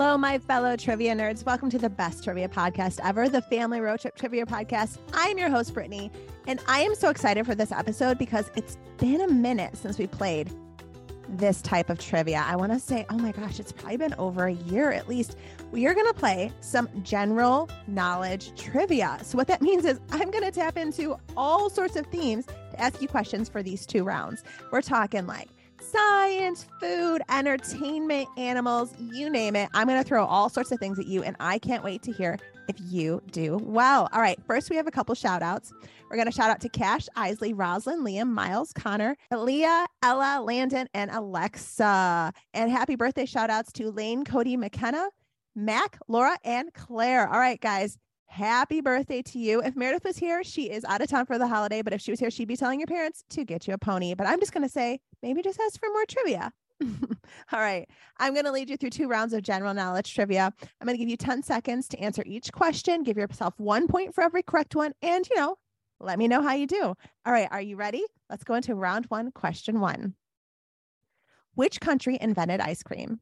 Hello, my fellow trivia nerds. Welcome to the best trivia podcast ever, the Family Road Trip Trivia Podcast. I'm your host, Brittany, and I am so excited for this episode because it's been a minute since we played this type of trivia. I want to say, oh my gosh, it's probably been over a year at least. We are going to play some general knowledge trivia. So, what that means is I'm going to tap into all sorts of themes to ask you questions for these two rounds. We're talking like science, food, entertainment, animals, you name it. I'm going to throw all sorts of things at you, and I can't wait to hear if you do well. All right, first we have a couple shout outs. We're going to shout out to Cash, Isley, Roslyn, Liam, Miles, Connor, Leah, Ella, Landon, and Alexa. And happy birthday shout outs to Lane, Cody, McKenna, Mac, Laura, and Claire. All right, guys. Happy birthday to you. If Meredith was here, she is out of town for the holiday, but if she was here, she'd be telling your parents to get you a pony. But I'm just going to say, maybe just ask for more trivia. All right. I'm going to lead you through two rounds of general knowledge trivia. I'm going to give you 10 seconds to answer each question. Give yourself one point for every correct one. And, you know, let me know how you do. All right. Are you ready? Let's go into round one, question one. Which country invented ice cream?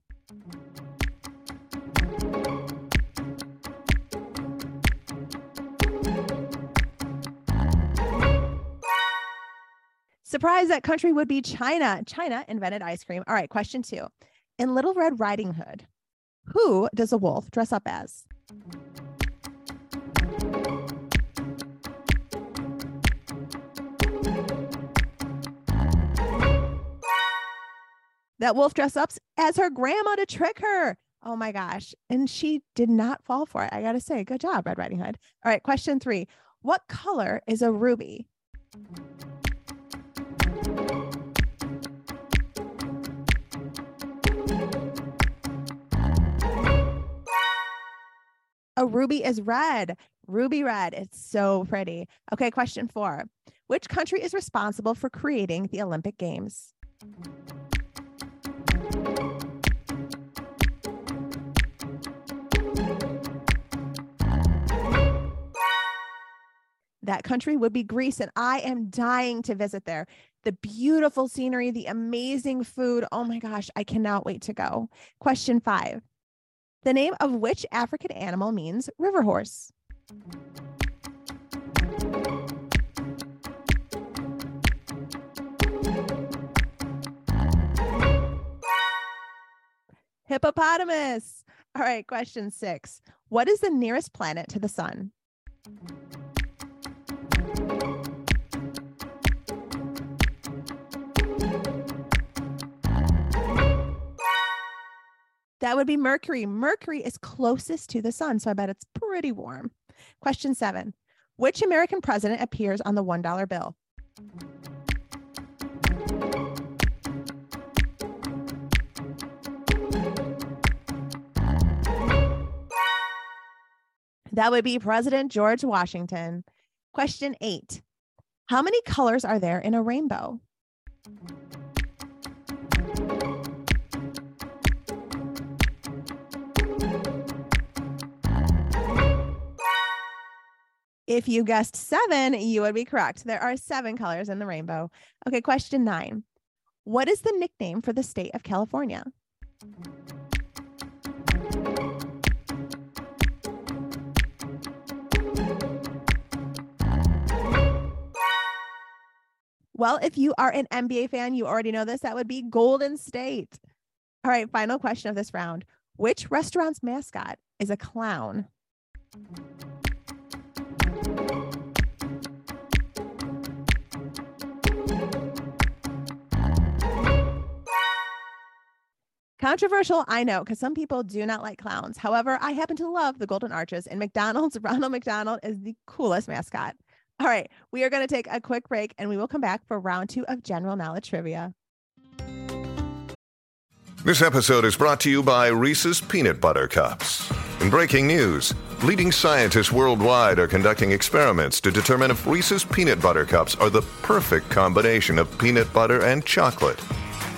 Surprise, that country would be China. China invented ice cream. All right, question two. In Little Red Riding Hood, who does a wolf dress up as? That wolf dress up as her grandma to trick her. Oh my gosh. And she did not fall for it. I got to say, good job, Red Riding Hood. All right, question three. What color is a ruby? A ruby is red. Ruby red. It's so pretty. Okay, question four. Which country is responsible for creating the Olympic Games? That country would be Greece, and I am dying to visit there. The beautiful scenery, the amazing food. Oh my gosh, I cannot wait to go. Question five the name of which African animal means river horse? Hippopotamus. All right, question six. What is the nearest planet to the sun? That would be Mercury. Mercury is closest to the sun, so I bet it's pretty warm. Question seven Which American president appears on the $1 bill? That would be President George Washington. Question eight How many colors are there in a rainbow? If you guessed seven, you would be correct. There are seven colors in the rainbow. Okay, question nine. What is the nickname for the state of California? Well, if you are an NBA fan, you already know this. That would be Golden State. All right, final question of this round. Which restaurant's mascot is a clown? Controversial, I know, because some people do not like clowns. However, I happen to love the Golden Arches, and McDonald's, Ronald McDonald is the coolest mascot. All right, we are going to take a quick break and we will come back for round two of general knowledge trivia. This episode is brought to you by Reese's Peanut Butter Cups. In breaking news, leading scientists worldwide are conducting experiments to determine if Reese's Peanut Butter Cups are the perfect combination of peanut butter and chocolate.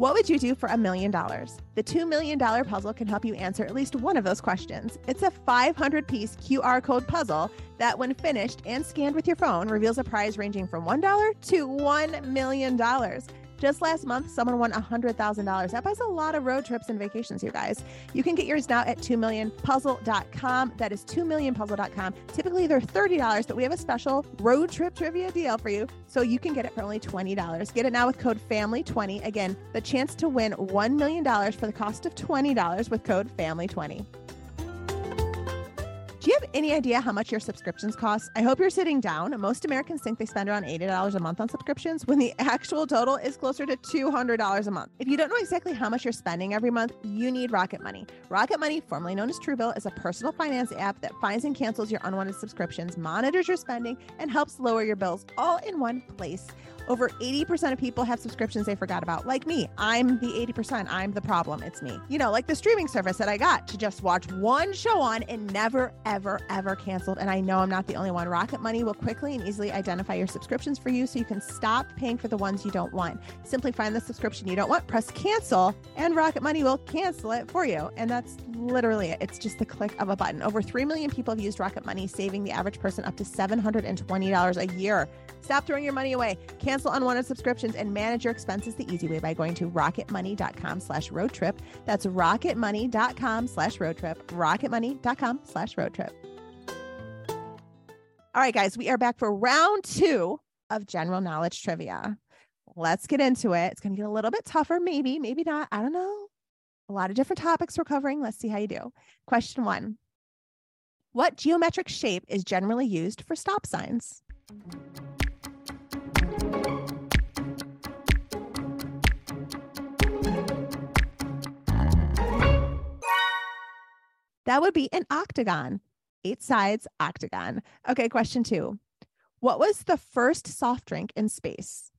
What would you do for a million dollars? The $2 million puzzle can help you answer at least one of those questions. It's a 500 piece QR code puzzle that, when finished and scanned with your phone, reveals a prize ranging from $1 to $1 million. Just last month, someone won $100,000. That buys a lot of road trips and vacations, you guys. You can get yours now at 2millionpuzzle.com. That is 2millionpuzzle.com. Typically, they're $30, but we have a special road trip trivia deal for you. So you can get it for only $20. Get it now with code FAMILY20. Again, the chance to win $1 million for the cost of $20 with code FAMILY20. Any idea how much your subscriptions cost? I hope you're sitting down. Most Americans think they spend around $80 a month on subscriptions when the actual total is closer to $200 a month. If you don't know exactly how much you're spending every month, you need Rocket Money. Rocket Money, formerly known as Truebill, is a personal finance app that finds and cancels your unwanted subscriptions, monitors your spending, and helps lower your bills all in one place. Over 80% of people have subscriptions they forgot about. Like me, I'm the 80%. I'm the problem. It's me. You know, like the streaming service that I got to just watch one show on and never, ever, ever canceled. And I know I'm not the only one. Rocket Money will quickly and easily identify your subscriptions for you so you can stop paying for the ones you don't want. Simply find the subscription you don't want, press cancel, and Rocket Money will cancel it for you. And that's literally it. It's just the click of a button. Over 3 million people have used Rocket Money, saving the average person up to $720 a year. Stop throwing your money away. Cancel unwanted subscriptions and manage your expenses the easy way by going to rocketmoney.com slash road trip. That's rocketmoney.com slash road trip. Rocketmoney.com slash road trip. All right, guys, we are back for round two of general knowledge trivia. Let's get into it. It's going to get a little bit tougher, maybe, maybe not. I don't know. A lot of different topics we're covering. Let's see how you do. Question one What geometric shape is generally used for stop signs? That would be an octagon, eight sides, octagon. Okay, question two. What was the first soft drink in space?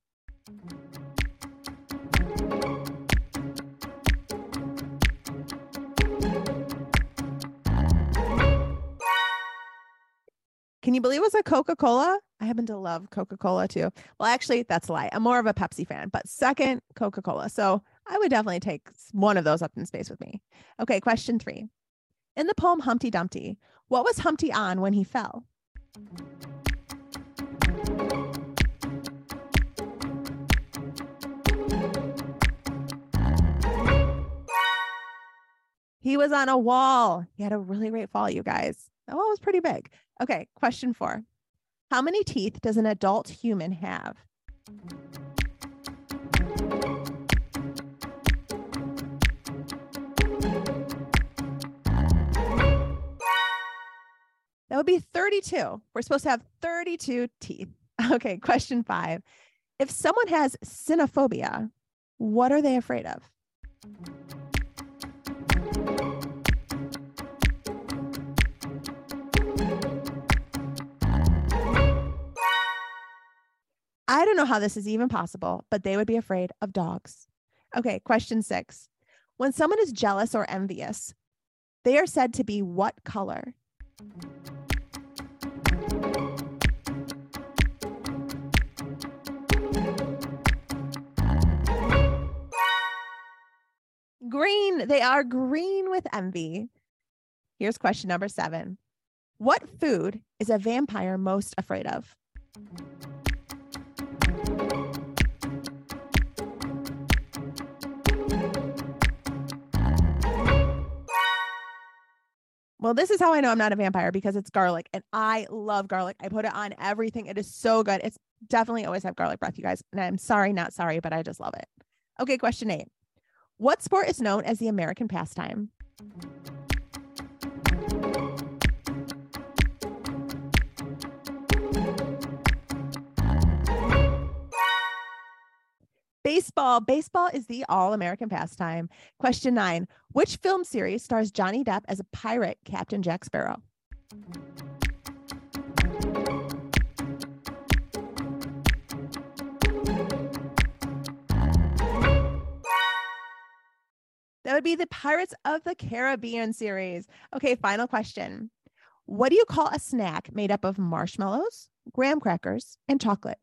Can you believe it was a Coca Cola? I happen to love Coca Cola too. Well, actually, that's a lie. I'm more of a Pepsi fan, but second, Coca Cola. So I would definitely take one of those up in space with me. Okay, question three. In the poem Humpty Dumpty, what was Humpty on when he fell? He was on a wall. He had a really great fall, you guys. That wall was pretty big. Okay, question four. How many teeth does an adult human have? That would be 32. We're supposed to have 32 teeth. Okay, question five. If someone has cynophobia, what are they afraid of? I don't know how this is even possible, but they would be afraid of dogs. Okay, question six. When someone is jealous or envious, they are said to be what color? Green. They are green with envy. Here's question number seven What food is a vampire most afraid of? Well, this is how I know I'm not a vampire because it's garlic and I love garlic. I put it on everything. It is so good. It's definitely always have garlic breath, you guys. And I'm sorry, not sorry, but I just love it. Okay, question eight. What sport is known as the American pastime? Baseball. Baseball is the all American pastime. Question nine Which film series stars Johnny Depp as a pirate, Captain Jack Sparrow? That would be the Pirates of the Caribbean series. Okay, final question. What do you call a snack made up of marshmallows, graham crackers, and chocolate?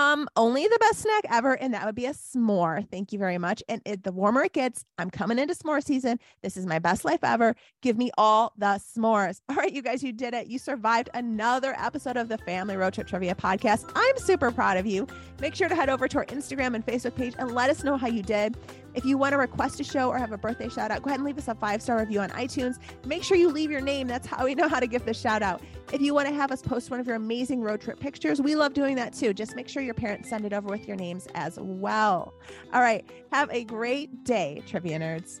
Um, only the best snack ever, and that would be a s'more. Thank you very much. And it, the warmer it gets, I'm coming into s'more season. This is my best life ever. Give me all the s'mores. All right, you guys, you did it. You survived another episode of the Family Road Trip Trivia Podcast. I'm super proud of you. Make sure to head over to our Instagram and Facebook page and let us know how you did. If you want to request a show or have a birthday shout out, go ahead and leave us a five star review on iTunes. Make sure you leave your name. That's how we know how to give the shout out. If you want to have us post one of your amazing road trip pictures, we love doing that too. Just make sure your parents send it over with your names as well. All right. Have a great day, trivia nerds.